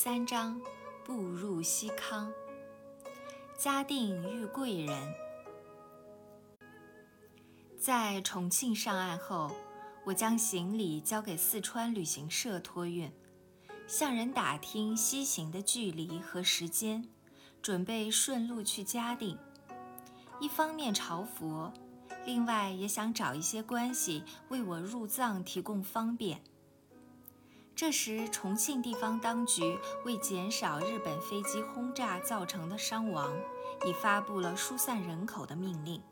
三章，步入西康。嘉定遇贵人。在重庆上岸后，我将行李交给四川旅行社托运，向人打听西行的距离和时间，准备顺路去嘉定。一方面朝佛，另外也想找一些关系为我入藏提供方便。这时，重庆地方当局为减少日本飞机轰炸造成的伤亡，已发布了疏散人口的命令。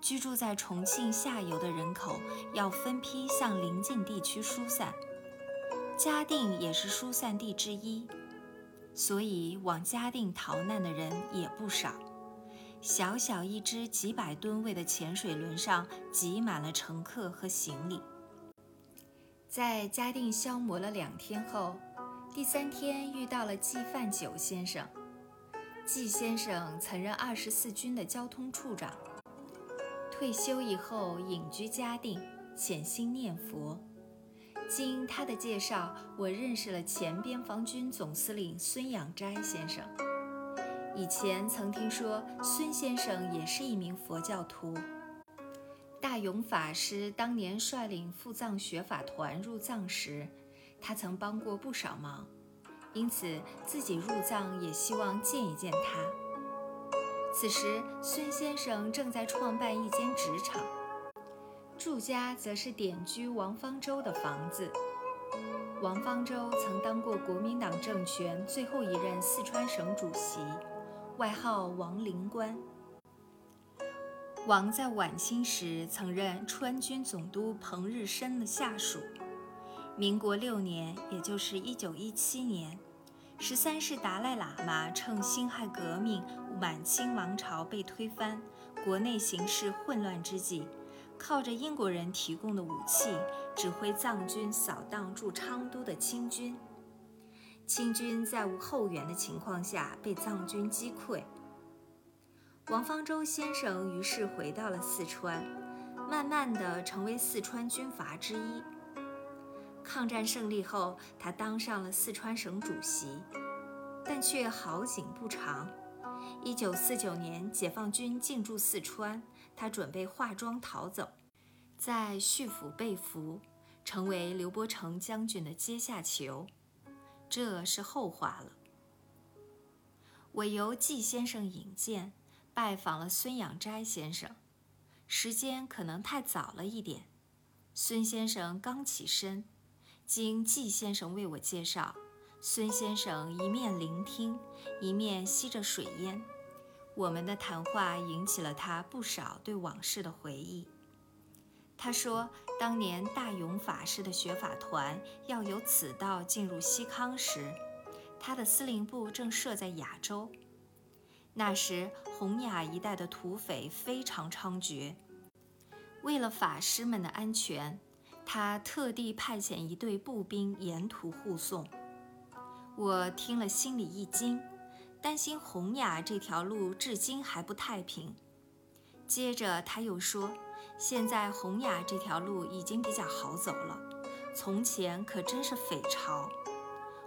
居住在重庆下游的人口要分批向邻近地区疏散，嘉定也是疏散地之一，所以往嘉定逃难的人也不少。小小一只几百吨位的潜水轮上挤满了乘客和行李。在嘉定消磨了两天后，第三天遇到了季范九先生。季先生曾任二十四军的交通处长，退休以后隐居嘉定，潜心念佛。经他的介绍，我认识了前边防军总司令孙养斋先生。以前曾听说孙先生也是一名佛教徒。大勇法师当年率领赴藏学法团入藏时，他曾帮过不少忙，因此自己入藏也希望见一见他。此时，孙先生正在创办一间纸厂，住家则是典居王方舟的房子。王方舟曾当过国民党政权最后一任四川省主席，外号王灵官。王在晚清时曾任川军总督彭日升的下属。民国六年，也就是一九一七年，十三世达赖喇嘛趁辛亥革命、满清王朝被推翻、国内形势混乱之际，靠着英国人提供的武器，指挥藏军扫荡驻昌都的清军。清军在无后援的情况下，被藏军击溃。王方舟先生于是回到了四川，慢慢的成为四川军阀之一。抗战胜利后，他当上了四川省主席，但却好景不长。一九四九年，解放军进驻四川，他准备化妆逃走，在叙府被俘，成为刘伯承将军的阶下囚，这是后话了。我由季先生引荐。拜访了孙养斋先生，时间可能太早了一点。孙先生刚起身，经季先生为我介绍，孙先生一面聆听，一面吸着水烟。我们的谈话引起了他不少对往事的回忆。他说，当年大勇法师的学法团要由此道进入西康时，他的司令部正设在雅州。那时，洪雅一带的土匪非常猖獗。为了法师们的安全，他特地派遣一队步兵沿途护送。我听了心里一惊，担心洪雅这条路至今还不太平。接着他又说，现在洪雅这条路已经比较好走了，从前可真是匪巢。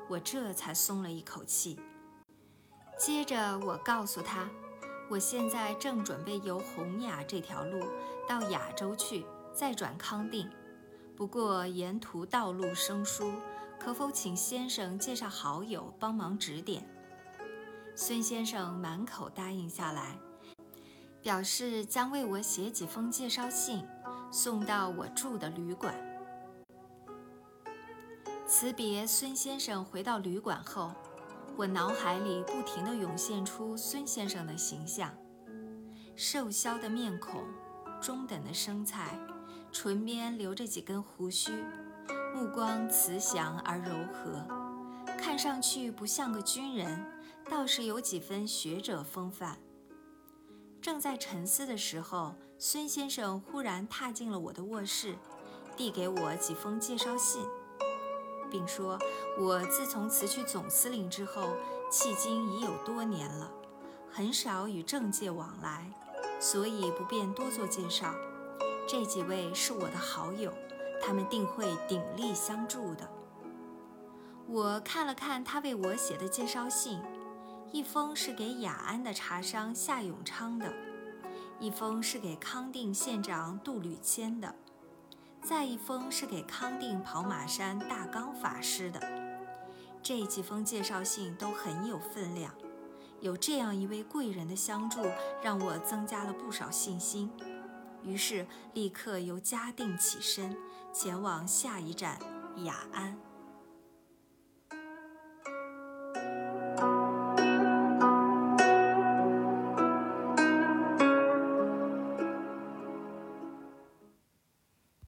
我这才松了一口气。接着我告诉他，我现在正准备由洪雅这条路到亚洲去，再转康定。不过沿途道路生疏，可否请先生介绍好友帮忙指点？孙先生满口答应下来，表示将为我写几封介绍信，送到我住的旅馆。辞别孙先生，回到旅馆后。我脑海里不停地涌现出孙先生的形象：瘦削的面孔，中等的身材，唇边留着几根胡须，目光慈祥而柔和，看上去不像个军人，倒是有几分学者风范。正在沉思的时候，孙先生忽然踏进了我的卧室，递给我几封介绍信。并说：“我自从辞去总司令之后，迄今已有多年了，很少与政界往来，所以不便多做介绍。这几位是我的好友，他们定会鼎力相助的。”我看了看他为我写的介绍信，一封是给雅安的茶商夏永昌的，一封是给康定县长杜吕谦的，再一封是给康定跑马山大刚法师的。这几封介绍信都很有分量，有这样一位贵人的相助，让我增加了不少信心。于是立刻由嘉定起身，前往下一站雅安。